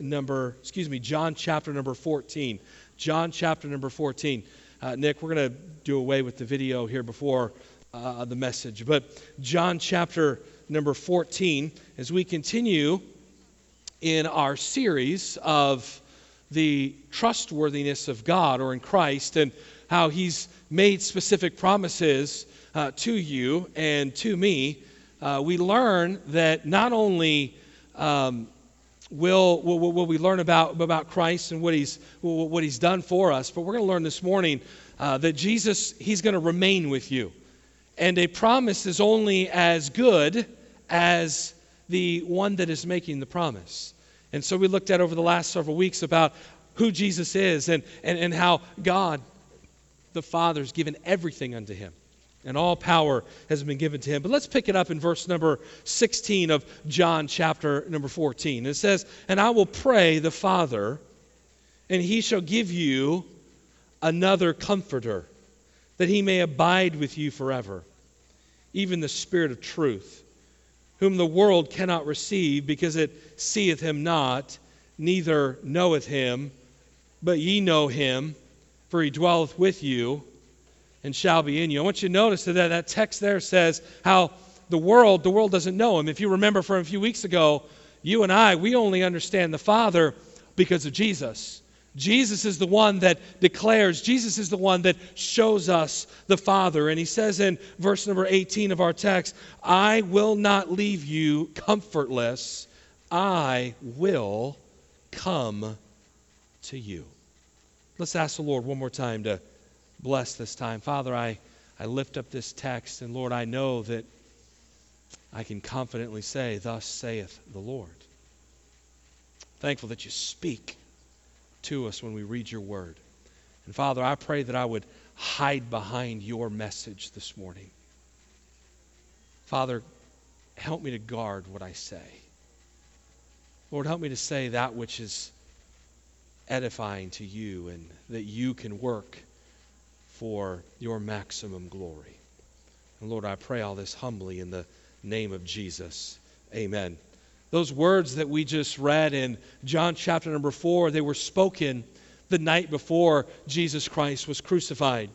number, excuse me, John chapter number 14. John chapter number 14. Uh, Nick, we're going to do away with the video here before uh, the message. But John chapter number 14, as we continue in our series of the trustworthiness of God or in Christ and how He's made specific promises uh, to you and to me, uh, we learn that not only um, will, will, will, we learn about, about Christ and what he's, what he's done for us, but we're going to learn this morning uh, that Jesus, He's going to remain with you. And a promise is only as good as the one that is making the promise. And so we looked at over the last several weeks about who Jesus is and, and, and how God, the Father, has given everything unto him. And all power has been given to him. But let's pick it up in verse number 16 of John chapter number 14. It says, And I will pray the Father, and he shall give you another comforter, that he may abide with you forever, even the Spirit of truth whom the world cannot receive, because it seeth him not, neither knoweth him. But ye know him, for he dwelleth with you and shall be in you. I want you to notice that that text there says how the world, the world doesn't know him. If you remember from a few weeks ago, you and I, we only understand the Father because of Jesus. Jesus is the one that declares, Jesus is the one that shows us the Father. And he says in verse number 18 of our text, I will not leave you comfortless, I will come to you. Let's ask the Lord one more time to bless this time. Father, I, I lift up this text, and Lord, I know that I can confidently say, Thus saith the Lord. Thankful that you speak to us when we read your word. And Father, I pray that I would hide behind your message this morning. Father, help me to guard what I say. Lord, help me to say that which is edifying to you and that you can work for your maximum glory. And Lord, I pray all this humbly in the name of Jesus. Amen. Those words that we just read in John chapter number 4, they were spoken the night before Jesus Christ was crucified.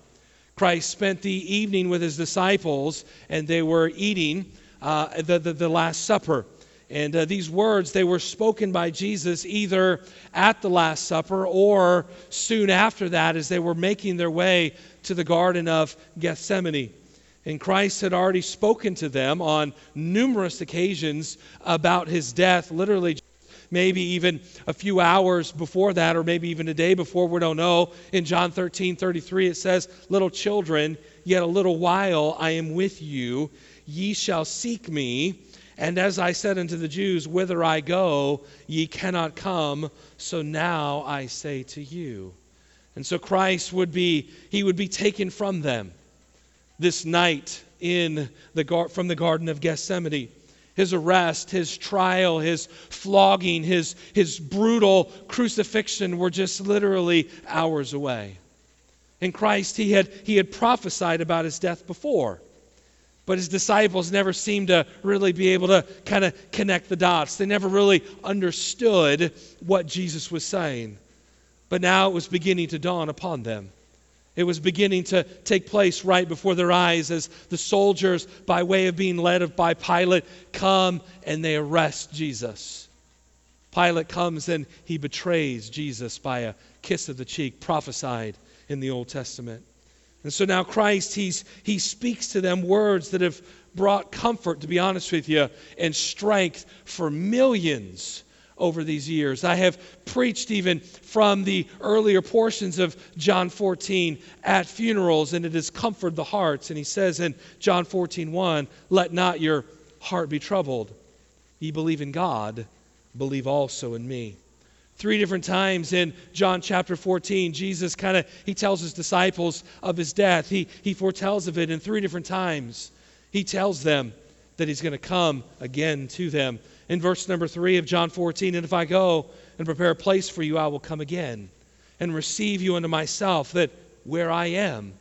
Christ spent the evening with his disciples, and they were eating uh, the, the, the, Last Supper. And uh, these words, they were spoken by Jesus either at the Last Supper or soon after that as they were making their way to the Garden of Gethsemane. And Christ had already spoken to them on numerous occasions about his death, literally maybe even a few hours before that, or maybe even a day before, we don't know. In John 13 33, it says, Little children, yet a little while I am with you. Ye shall seek me. And as I said unto the Jews, Whither I go, ye cannot come. So now I say to you. And so Christ would be, he would be taken from them this night in the from the Garden of Gethsemane. His arrest, his trial, his flogging, his, his brutal crucifixion were just literally hours away. In Christ, he had, he had prophesied about his death before. But his disciples never seemed to really be able to kind of connect the dots. They never really understood what Jesus was saying. But now it was beginning to dawn upon them. It was beginning to take place right before their eyes as the soldiers, by way of being led by Pilate, come and they arrest Jesus. Pilate comes and he betrays Jesus by a kiss of the cheek, prophesied in the Old Testament. And so now Christ, he's, he speaks to them words that have brought comfort, to be honest with you, and strength for millions over these years. I have preached even from the earlier portions of John 14 at funerals, and it has comforted the hearts. And he says in John 14, 1, Let not your heart be troubled. Ye believe in God, believe also in me. Three different times in John chapter 14, Jesus kind of he tells his disciples of his death. He he foretells of it in three different times. He tells them that he's going to come again to them in verse number 3 of John 14 And if I go and prepare a place for you, I will come again and receive you unto myself, that where I am,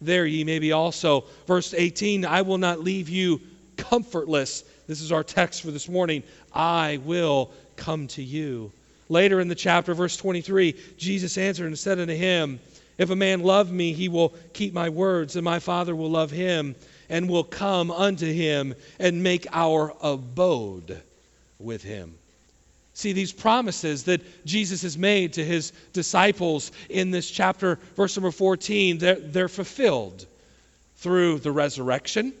there ye may be also. Verse 18 I will not leave you comfortless. This is our text for this morning. I will come to you. Later in the chapter, verse 23, Jesus answered and said unto him, If a man love me, he will keep my words, and my Father will love him, and will come unto him and make our abode with him. See, these promises that Jesus has made to his disciples in this chapter, verse number 14, they're, they're fulfilled through the resurrection,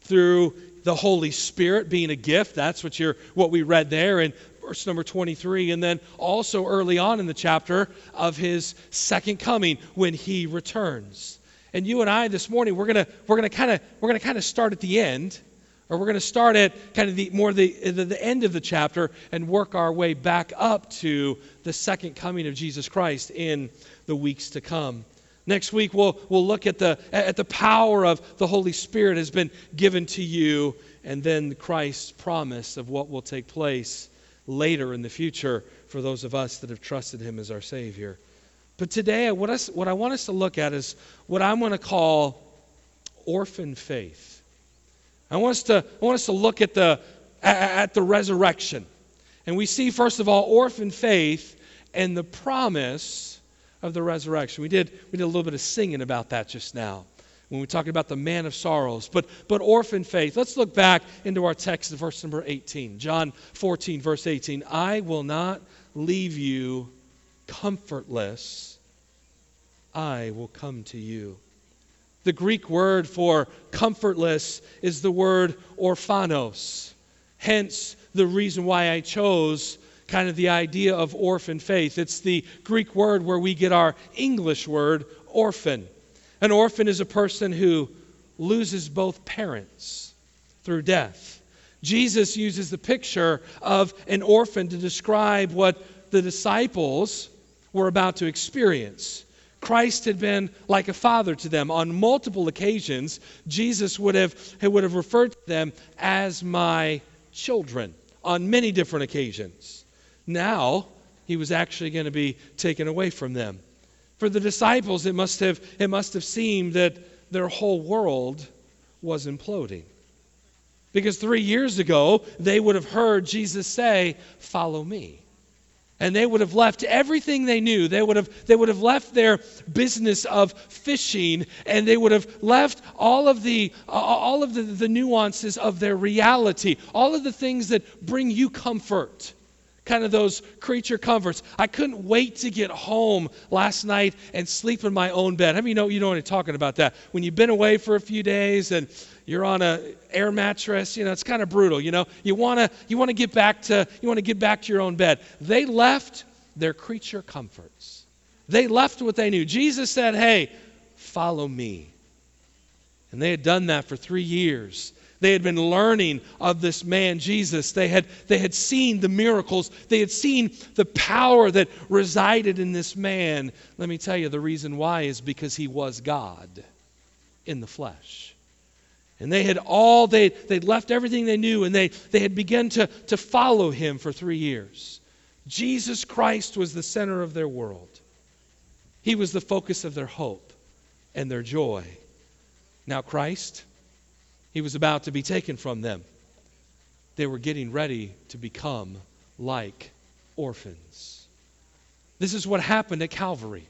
through the Holy Spirit being a gift. That's what, you're, what we read there in verse number 23. And then also early on in the chapter of his second coming when he returns. And you and I this morning, we're to we're gonna kind of we're to kind of start at the end or we're to start at kind of the more the, the, the end of the chapter and work our way back up to the second coming of Jesus Christ in the weeks to come. Next week we'll, we'll look at the, at the power of the Holy Spirit has been given to you, and then Christ's promise of what will take place later in the future for those of us that have trusted Him as our Savior. But today, what, us, what I want us to look at is what I'm going to call orphan faith. I want us to, I want us to look at the, at the resurrection. And we see, first of all, orphan faith and the promise of the resurrection. We did, we did a little bit of singing about that just now when we talk about the man of sorrows. But, but orphan faith. Let's look back into our text, verse number 18. John 14, verse 18. I will not leave you comfortless, I will come to you. The Greek word for comfortless is the word orphanos. Hence, the reason why I chose kind of the idea of orphan faith. It's the Greek word where we get our English word orphan. An orphan is a person who loses both parents through death. Jesus uses the picture of an orphan to describe what the disciples were about to experience. Christ had been like a father to them. On multiple occasions, Jesus would have, would have referred to them as my children on many different occasions. Now, he was actually going to be taken away from them. For the disciples, it must have, it must have seemed that their whole world was imploding. Because three years ago, they would have heard Jesus say, Follow me. And they would have left everything they knew. They would have, they would have left their business of fishing, and they would have left all of, the, all of the, the nuances of their reality, all of the things that bring you comfort kind of those creature comforts. I couldn't wait to get home last night and sleep in my own bed. How many you know you know what I'm talking about that? When you've been away for a few days and you're on a air mattress, you know, it's kind of brutal, you know. You want to you want to get back to you want to get back to your own bed. They left their creature comforts. They left what they knew. Jesus said, "Hey, follow me." And they had done that for 3 years. They had been learning of this man, Jesus. They had, they had seen the miracles. They had seen the power that resided in this man. Let me tell you, the reason why is because he was God in the flesh. And they had all, they, they'd left everything they knew and they, they had begun to, to follow him for three years. Jesus Christ was the center of their world. He was the focus of their hope and their joy. Now, Christ, he was about to be taken from them. They were getting ready to become like orphans. This is what happened at Calvary.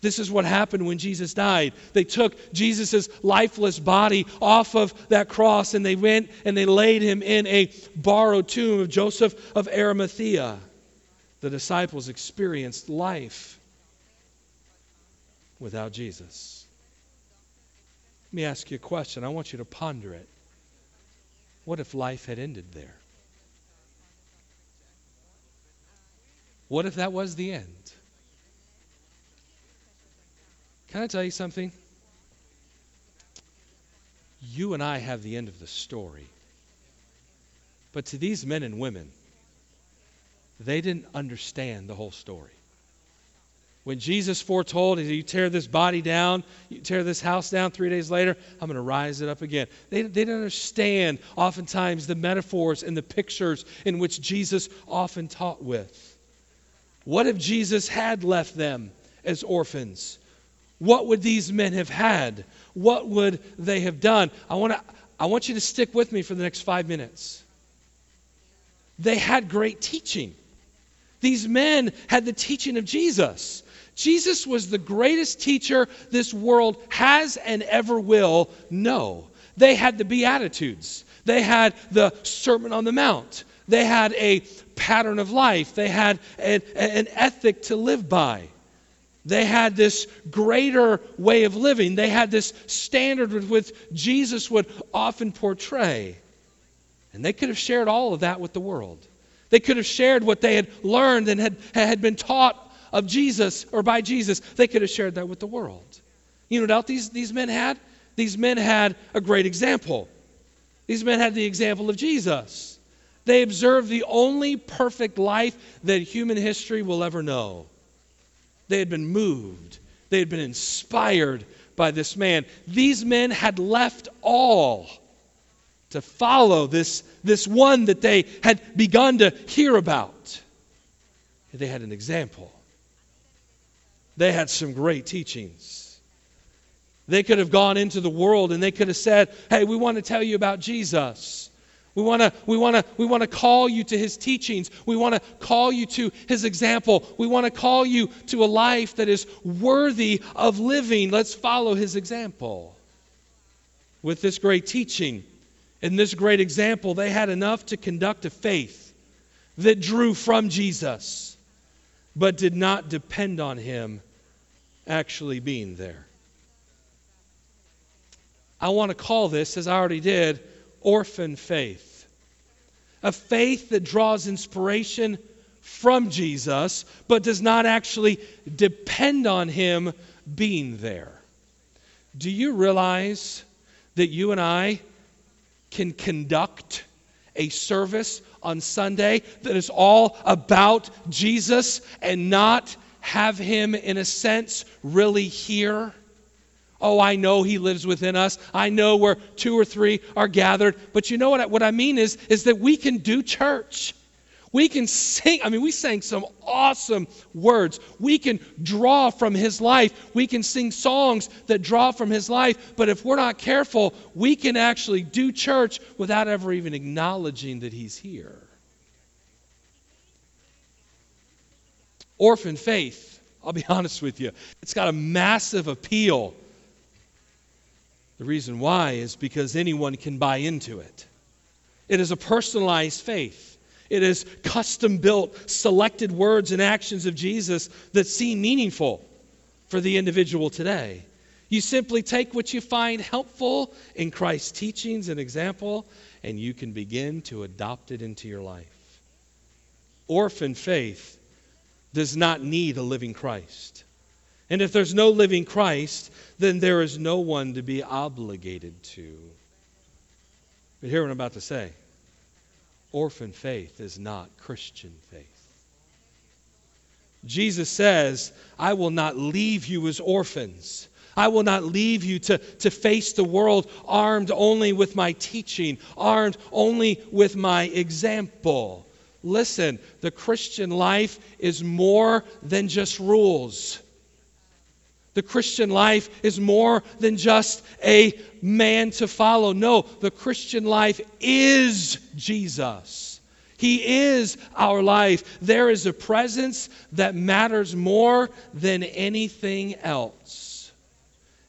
This is what happened when Jesus died. They took Jesus' lifeless body off of that cross and they went and they laid him in a borrowed tomb of Joseph of Arimathea. The disciples experienced life without Jesus. Let me ask you a question. I want you to ponder it. What if life had ended there? What if that was the end? Can I tell you something? You and I have the end of the story. But to these men and women, they didn't understand the whole story. When Jesus foretold, you tear this body down, you tear this house down three days later, I'm going to rise it up again. They, they didn't understand oftentimes the metaphors and the pictures in which Jesus often taught with. What if Jesus had left them as orphans? What would these men have had? What would they have done? I want, to, I want you to stick with me for the next five minutes. They had great teaching. These men had the teaching of Jesus. Jesus was the greatest teacher this world has and ever will know. They had the Beatitudes, they had the Sermon on the Mount, they had a pattern of life, they had an, an ethic to live by. They had this greater way of living. They had this standard with which Jesus would often portray. And they could have shared all of that with the world. They could have shared what they had learned and had, had been taught of Jesus or by Jesus. They could have shared that with the world. You know what else these, these men had? These men had a great example. These men had the example of Jesus. They observed the only perfect life that human history will ever know. They had been moved, they had been inspired by this man. These men had left all to follow this, this one that they had begun to hear about. They had an example. They had some great teachings. They could have gone into the world and they could have said, Hey, we want to tell you about Jesus. We want to we want to we want to call you to his teachings. We want to call you to his example. We want to call you to a life that is worthy of living. Let's follow his example. With this great teaching and this great example, they had enough to conduct a faith that drew from Jesus but did not depend on him actually being there. I want to call this as I already did orphan faith. A faith that draws inspiration from Jesus, but does not actually depend on Him being there. Do you realize that you and I can conduct a service on Sunday that is all about Jesus and not have Him, in a sense, really here? Oh, I know he lives within us. I know where two or three are gathered. But you know what I, what I mean is, is that we can do church. We can sing. I mean, we sang some awesome words. We can draw from his life. We can sing songs that draw from his life. But if we're not careful, we can actually do church without ever even acknowledging that he's here. Orphan faith, I'll be honest with you, it's got a massive appeal the reason why is because anyone can buy into it. It is a personalized faith. It is custom built, selected words and actions of Jesus that seem meaningful for the individual today. You simply take what you find helpful in Christ's teachings and example, and you can begin to adopt it into your life. Orphan faith does not need a living Christ. And if there's no living Christ, then there is no one to be obligated to. But hear what I'm about to say orphan faith is not Christian faith. Jesus says, I will not leave you as orphans. I will not leave you to, to face the world armed only with my teaching, armed only with my example. Listen, the Christian life is more than just rules. The Christian life is more than just a man to follow. No, the Christian life is Jesus. He is our life. There is a presence that matters more than anything else.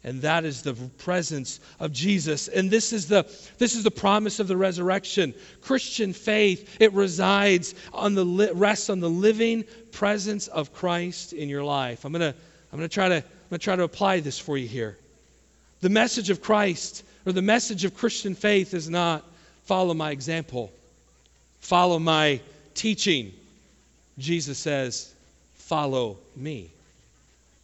And that is the presence of Jesus. And this is the this is the promise of the resurrection. Christian faith, it resides on the rests on the living presence of Christ in your life. I'm going to I'm going to try to I'm going to try to apply this for you here. The message of Christ or the message of Christian faith is not follow my example, follow my teaching. Jesus says, follow me.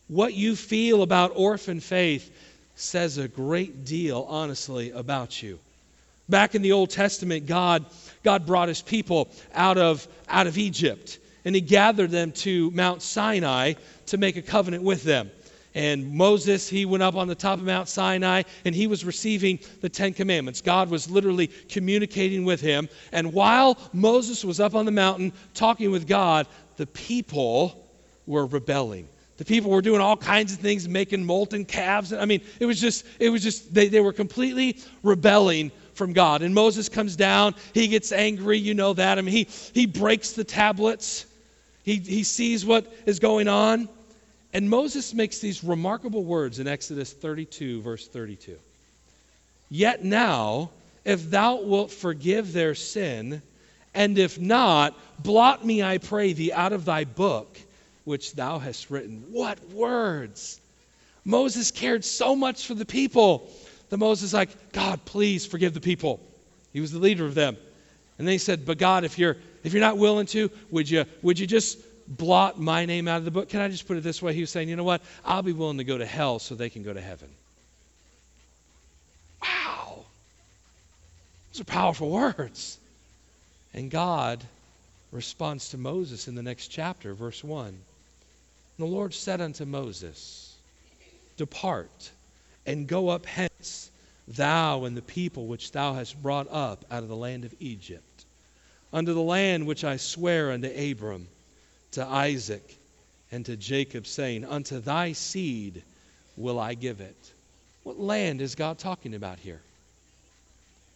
What you feel about orphan faith says a great deal, honestly, about you. Back in the Old Testament, God, God brought his people out of, out of Egypt, and he gathered them to Mount Sinai to make a covenant with them. And Moses, he went up on the top of Mount Sinai and he was receiving the Ten Commandments. God was literally communicating with him. And while Moses was up on the mountain talking with God, the people were rebelling. The people were doing all kinds of things, making molten calves. I mean, it was just, it was just, they, they were completely rebelling from God. And Moses comes down, he gets angry, you know that. I mean, he, he breaks the tablets He, he sees what is going on. And Moses makes these remarkable words in Exodus 32, verse 32. Yet now, if thou wilt forgive their sin, and if not, blot me, I pray thee, out of thy book which thou hast written. What words! Moses cared so much for the people that Moses like, God, please forgive the people. He was the leader of them. And they said, But God, if you're if you're not willing to, would you would you just blot my name out of the book? Can I just put it this way? He was saying, you know what? I'll be willing to go to hell so they can go to heaven. Wow. Those are powerful words. And God responds to Moses in the next chapter, verse 1. And the Lord said unto Moses, Depart and go up hence, thou and the people which thou hast brought up out of the land of Egypt, unto the land which I swear unto Abram, to Isaac, and to Jacob, saying, Unto thy seed will I give it. What land is God talking about here?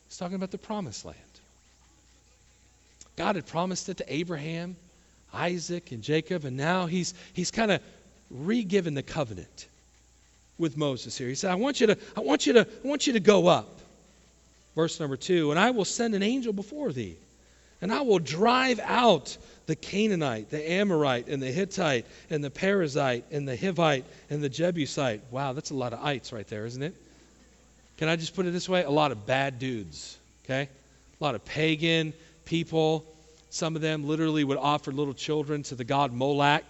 He's talking about the promised land. God had promised it to Abraham, Isaac, and Jacob, and now he's, he's kind of re-given the covenant with Moses here. He said, I want you to, I want you to, I want you to go up. Verse number two, and I will send an angel before thee, and I will drive out the Canaanite, the Amorite, and the Hittite, and the Perizzite, and the Hivite, and the Jebusite. Wow, that's a lot of ites right there, isn't it? Can I just put it this way? A lot of bad dudes, okay? A lot of pagan people. Some of them literally would offer little children to the god Moloch,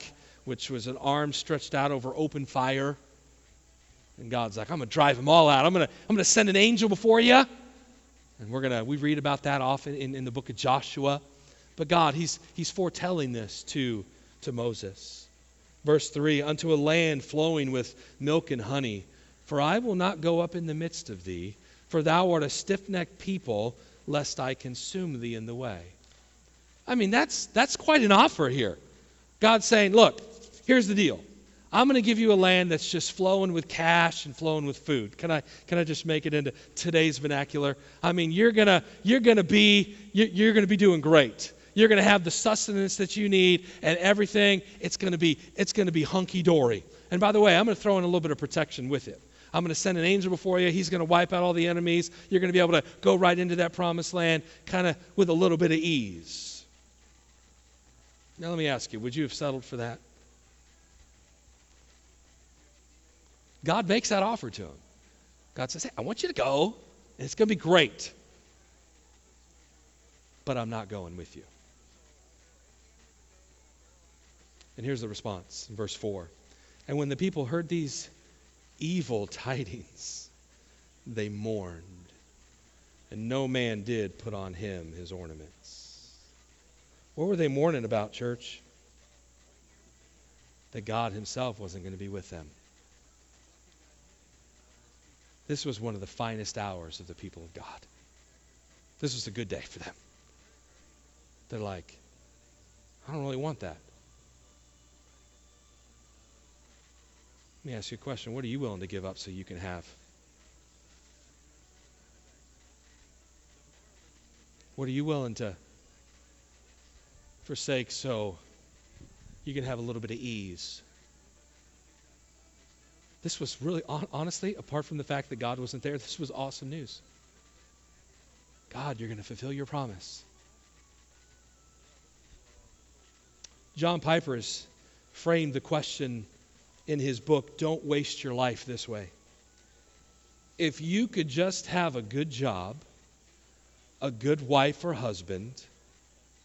which was an arm stretched out over open fire. And God's like, I'm going to drive them all out. I'm going to I'm to send an angel before you. And we're going to, we read about that often in, in the book of Joshua. But God, he's, he's foretelling this to, to Moses. Verse 3 Unto a land flowing with milk and honey, for I will not go up in the midst of thee, for thou art a stiff necked people, lest I consume thee in the way. I mean, that's, that's quite an offer here. God's saying, Look, here's the deal. I'm going to give you a land that's just flowing with cash and flowing with food. Can I, can I just make it into today's vernacular? I mean, you're going to, you're going to be, you're going to be doing great. You're going to have the sustenance that you need and everything. It's going to be, it's going to be hunky dory. And by the way, I'm going to throw in a little bit of protection with it. I'm going to send an angel before you. He's going to wipe out all the enemies. You're going to be able to go right into that promised land kind of with a little bit of ease. Now, let me ask you would you have settled for that? God makes that offer to him. God says, Hey, I want you to go, and it's going to be great. But I'm not going with you. And here's the response in verse 4. And when the people heard these evil tidings, they mourned, and no man did put on him his ornaments. What were they mourning about, church? That God Himself wasn't going to be with them. This was one of the finest hours of the people of God. This was a good day for them. They're like, I don't really want that. Let me ask you a question. What are you willing to give up so you can have? What are you willing to forsake so you can have a little bit of ease? This was really, honestly, apart from the fact that God wasn't there, this was awesome news. God, you're going to fulfill your promise. John Piper has framed the question in his book, Don't Waste Your Life This Way. If you could just have a good job, a good wife or husband,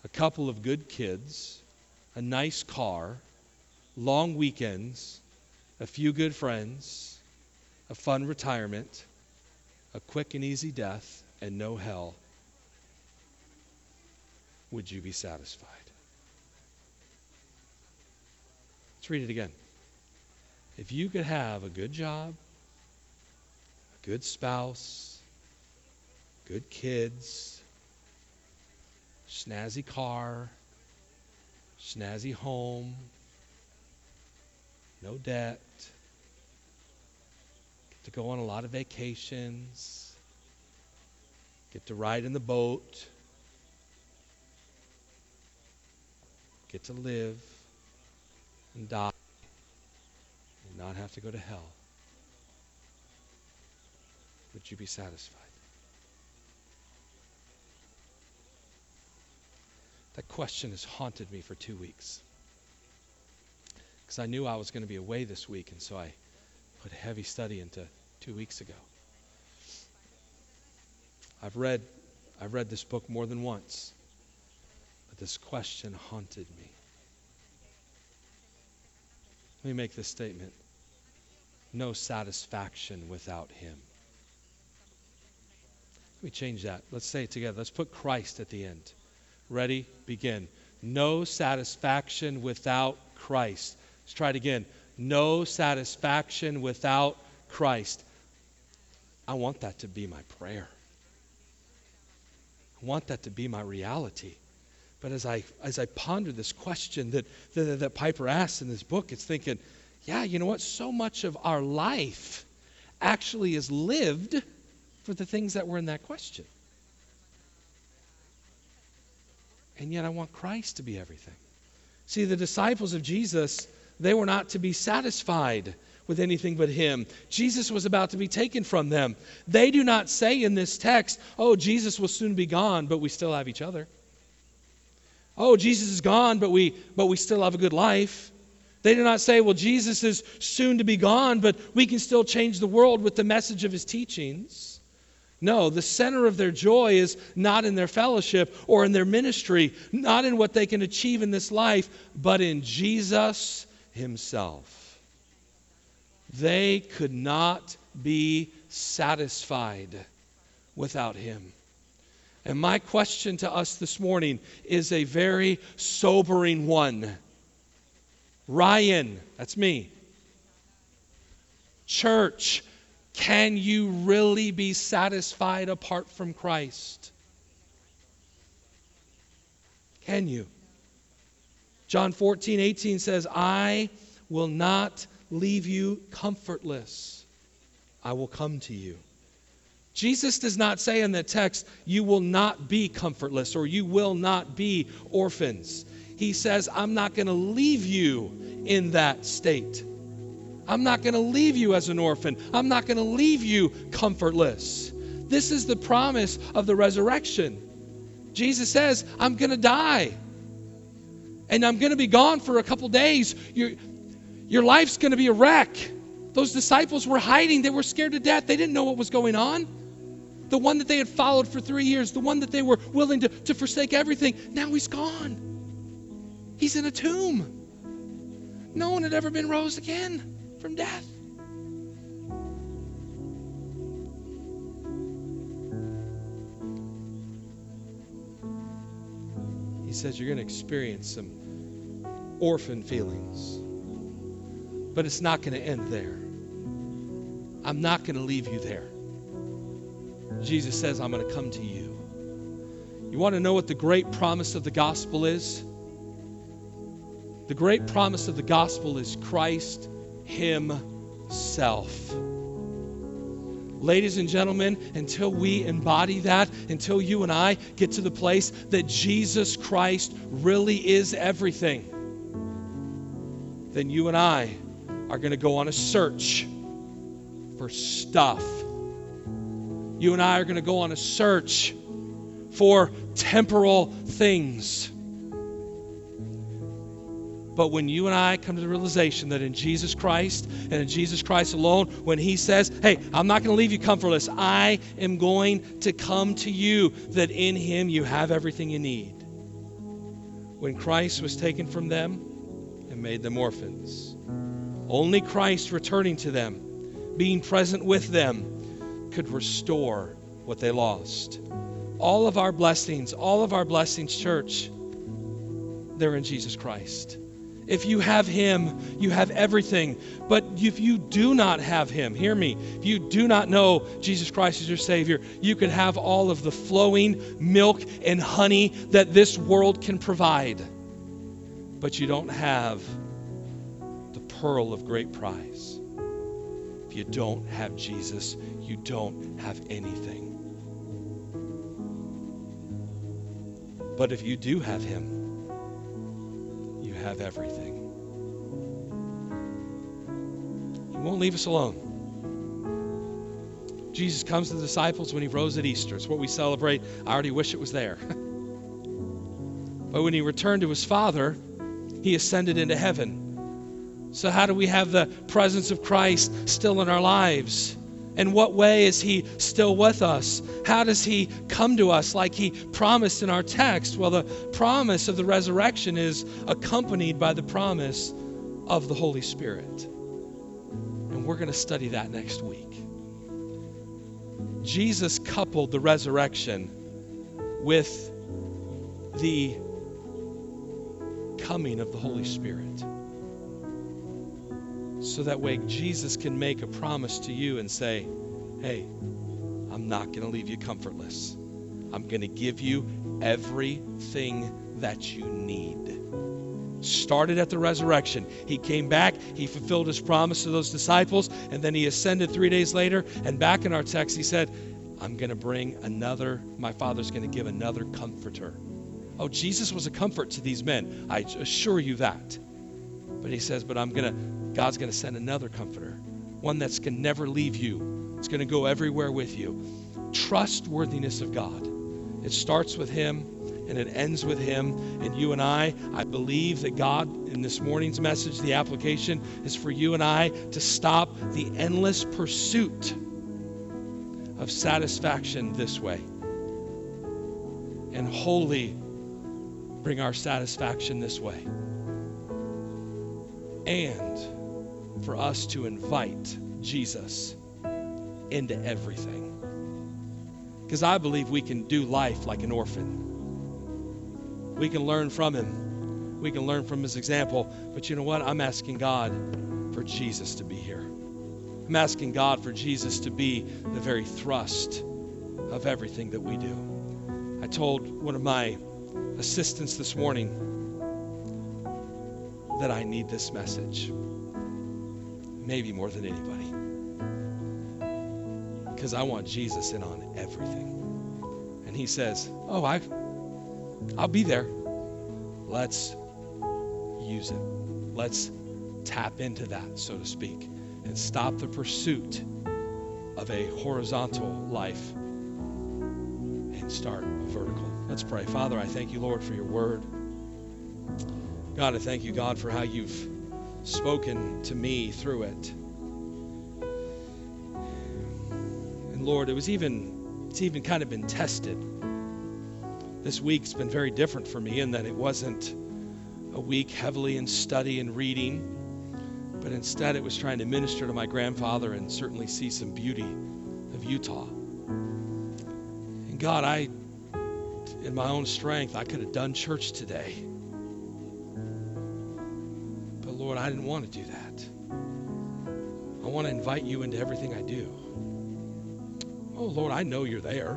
a couple of good kids, a nice car, long weekends, a few good friends, a fun retirement, a quick and easy death, and no hell, would you be satisfied? Let's read it again. If you could have a good job, a good spouse, good kids, snazzy car, snazzy home, no debt, get to go on a lot of vacations, get to ride in the boat, get to live. and die and not have to go to hell, would you be satisfied? That question has haunted me for two weeks. Because I knew I was going to be away this week, and so I put heavy study into two weeks ago. I've read, I've read this book more than once, but this question haunted me. Let me make this statement no satisfaction without Him. Let me change that. Let's say it together. Let's put Christ at the end. Ready? Begin. No satisfaction without Christ. Let's try it again. No satisfaction without Christ. I want that to be my prayer. I want that to be my reality. But as I as I ponder this question that, that, that Piper asks in this book, it's thinking, yeah, you know what? So much of our life actually is lived for the things that were in that question. And yet I want Christ to be everything. See, the disciples of Jesus, they were not to be satisfied with anything but Him. Jesus was about to be taken from them. They do not say in this text, oh, Jesus will soon be gone, but we still have each other. Oh, Jesus is gone, but we, but we still have a good life. They do not say, well, Jesus is soon to be gone, but we can still change the world with the message of his teachings. No, the center of their joy is not in their fellowship or in their ministry, not in what they can achieve in this life, but in Jesus himself. They could not be satisfied without him. And my question to us this morning is a very sobering one. Ryan, that's me. Church, can you really be satisfied apart from Christ? Can you? John 14, 18 says, I will not leave you comfortless. I will come to you. Jesus does not say in the text, you will not be comfortless or you will not be orphans. He says, I'm not going to leave you in that state. I'm not going to leave you as an orphan. I'm not going to leave you comfortless. This is the promise of the resurrection. Jesus says, I'm going to die. And I'm going to be gone for a couple days. You're, your life's going to be a wreck. Those disciples were hiding. They were scared to death. They didn't know what was going on. The one that they had followed for three years, the one that they were willing to, to forsake everything, now he's gone. He's in a tomb. No one had ever been rose again from death. He says you're going to experience some orphan feelings. But it's not going to end there. I'm not going to leave you there. Jesus says, I'm going to come to you. You want to know what the great promise of the gospel is? The great promise of the gospel is Christ Himself. Ladies and gentlemen, until we embody that, until you and I get to the place that Jesus Christ really is everything, then you and I are going to go on a search for stuff. You and I are going to go on a search for temporal things. But when you and I come to the realization that in Jesus Christ and in Jesus Christ alone, when He says, Hey, I'm not going to leave you comfortless, I am going to come to you, that in Him you have everything you need. When Christ was taken from them and made them orphans, only Christ returning to them, being present with them, could restore what they lost. All of our blessings, all of our blessings, church, they're in Jesus Christ. If you have Him, you have everything. But if you do not have Him, hear me, if you do not know Jesus Christ as your Savior, you could have all of the flowing milk and honey that this world can provide. But you don't have the pearl of great price. If you don't have Jesus, you don't have anything. But if you do have Him, have everything. He won't leave us alone. Jesus comes to the disciples when he rose at Easter. It's what we celebrate. I already wish it was there. but when he returned to his Father, he ascended into heaven. So, how do we have the presence of Christ still in our lives? In what way is he still with us? How does he come to us like he promised in our text? Well, the promise of the resurrection is accompanied by the promise of the Holy Spirit. And we're going to study that next week. Jesus coupled the resurrection with the coming of the Holy Spirit. So that way Jesus can make a promise to you and say, hey, I'm not going to leave you comfortless. I'm going to give you everything that you need started at the resurrection. He came back, he fulfilled his promise to those disciples, and then he ascended three days later. And back in our text, he said, I'm going to bring another, my Father's going to give another comforter. Oh, Jesus was a comfort to these men. I assure you that. But he says, but I'm going to, God's going to send another comforter, one that's going to never leave you. It's going to go everywhere with you. Trustworthiness of God. It starts with him and it ends with him and you and I. I believe that God, in this morning's message, the application is for you and I to stop the endless pursuit of satisfaction this way and wholly bring our satisfaction this way. And for us to invite Jesus into everything. Because I believe we can do life like an orphan. We can learn from him. We can learn from his example. But you know what? I'm asking God for Jesus to be here. I'm asking God for Jesus to be the very thrust of everything that we do. I told one of my assistants this morning that I need this message, maybe more than anybody, because I want Jesus in on everything. And he says, Oh, I I'll be there. Let's use it. Let's tap into that, so to speak, and stop the pursuit of a horizontal life and start a vertical. Let's pray. Father, I thank you, Lord, for your word. God, I thank you, God, for how you've spoken to me through it. And Lord, it was even it's even kind of been tested this week's been very different for me in that it wasn't a week heavily in study and reading, but instead it was trying to minister to my grandfather and certainly see some beauty of Utah. And God, I, in my own strength, I could have done church today. Lord, I didn't want to do that. I want to invite you into everything I do. Oh, Lord, I know you're there,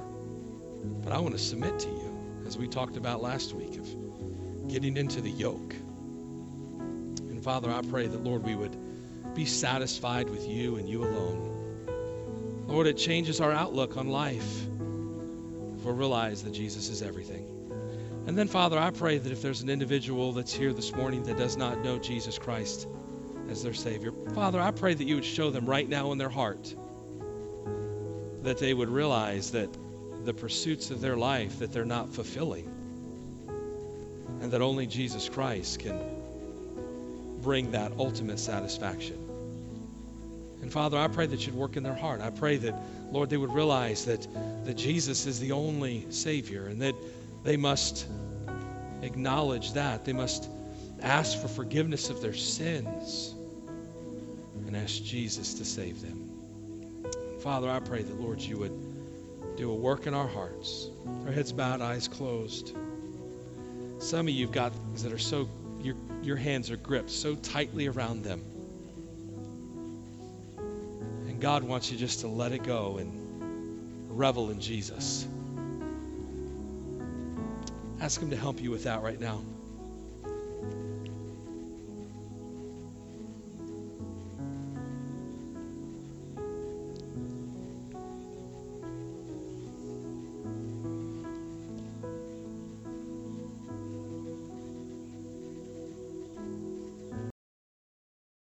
but I want to submit to you as we talked about last week, of getting into the yoke. And Father, I pray that, Lord, we would be satisfied with you and you alone. Lord, it changes our outlook on life if we realize that Jesus is everything. And then, Father, I pray that if there's an individual that's here this morning that does not know Jesus Christ as their Savior, Father, I pray that you would show them right now in their heart that they would realize that the pursuits of their life that they're not fulfilling. And that only Jesus Christ can bring that ultimate satisfaction. And Father, I pray that you'd work in their heart. I pray that, Lord, they would realize that, that Jesus is the only Savior and that they must acknowledge that. They must ask for forgiveness of their sins and ask Jesus to save them. Father, I pray that, Lord, you would do a work in our hearts. Our heads bowed, eyes closed. Some of you've got things that are so, your, your hands are gripped so tightly around them. And God wants you just to let it go and revel in Jesus. Ask Him to help you with that right now.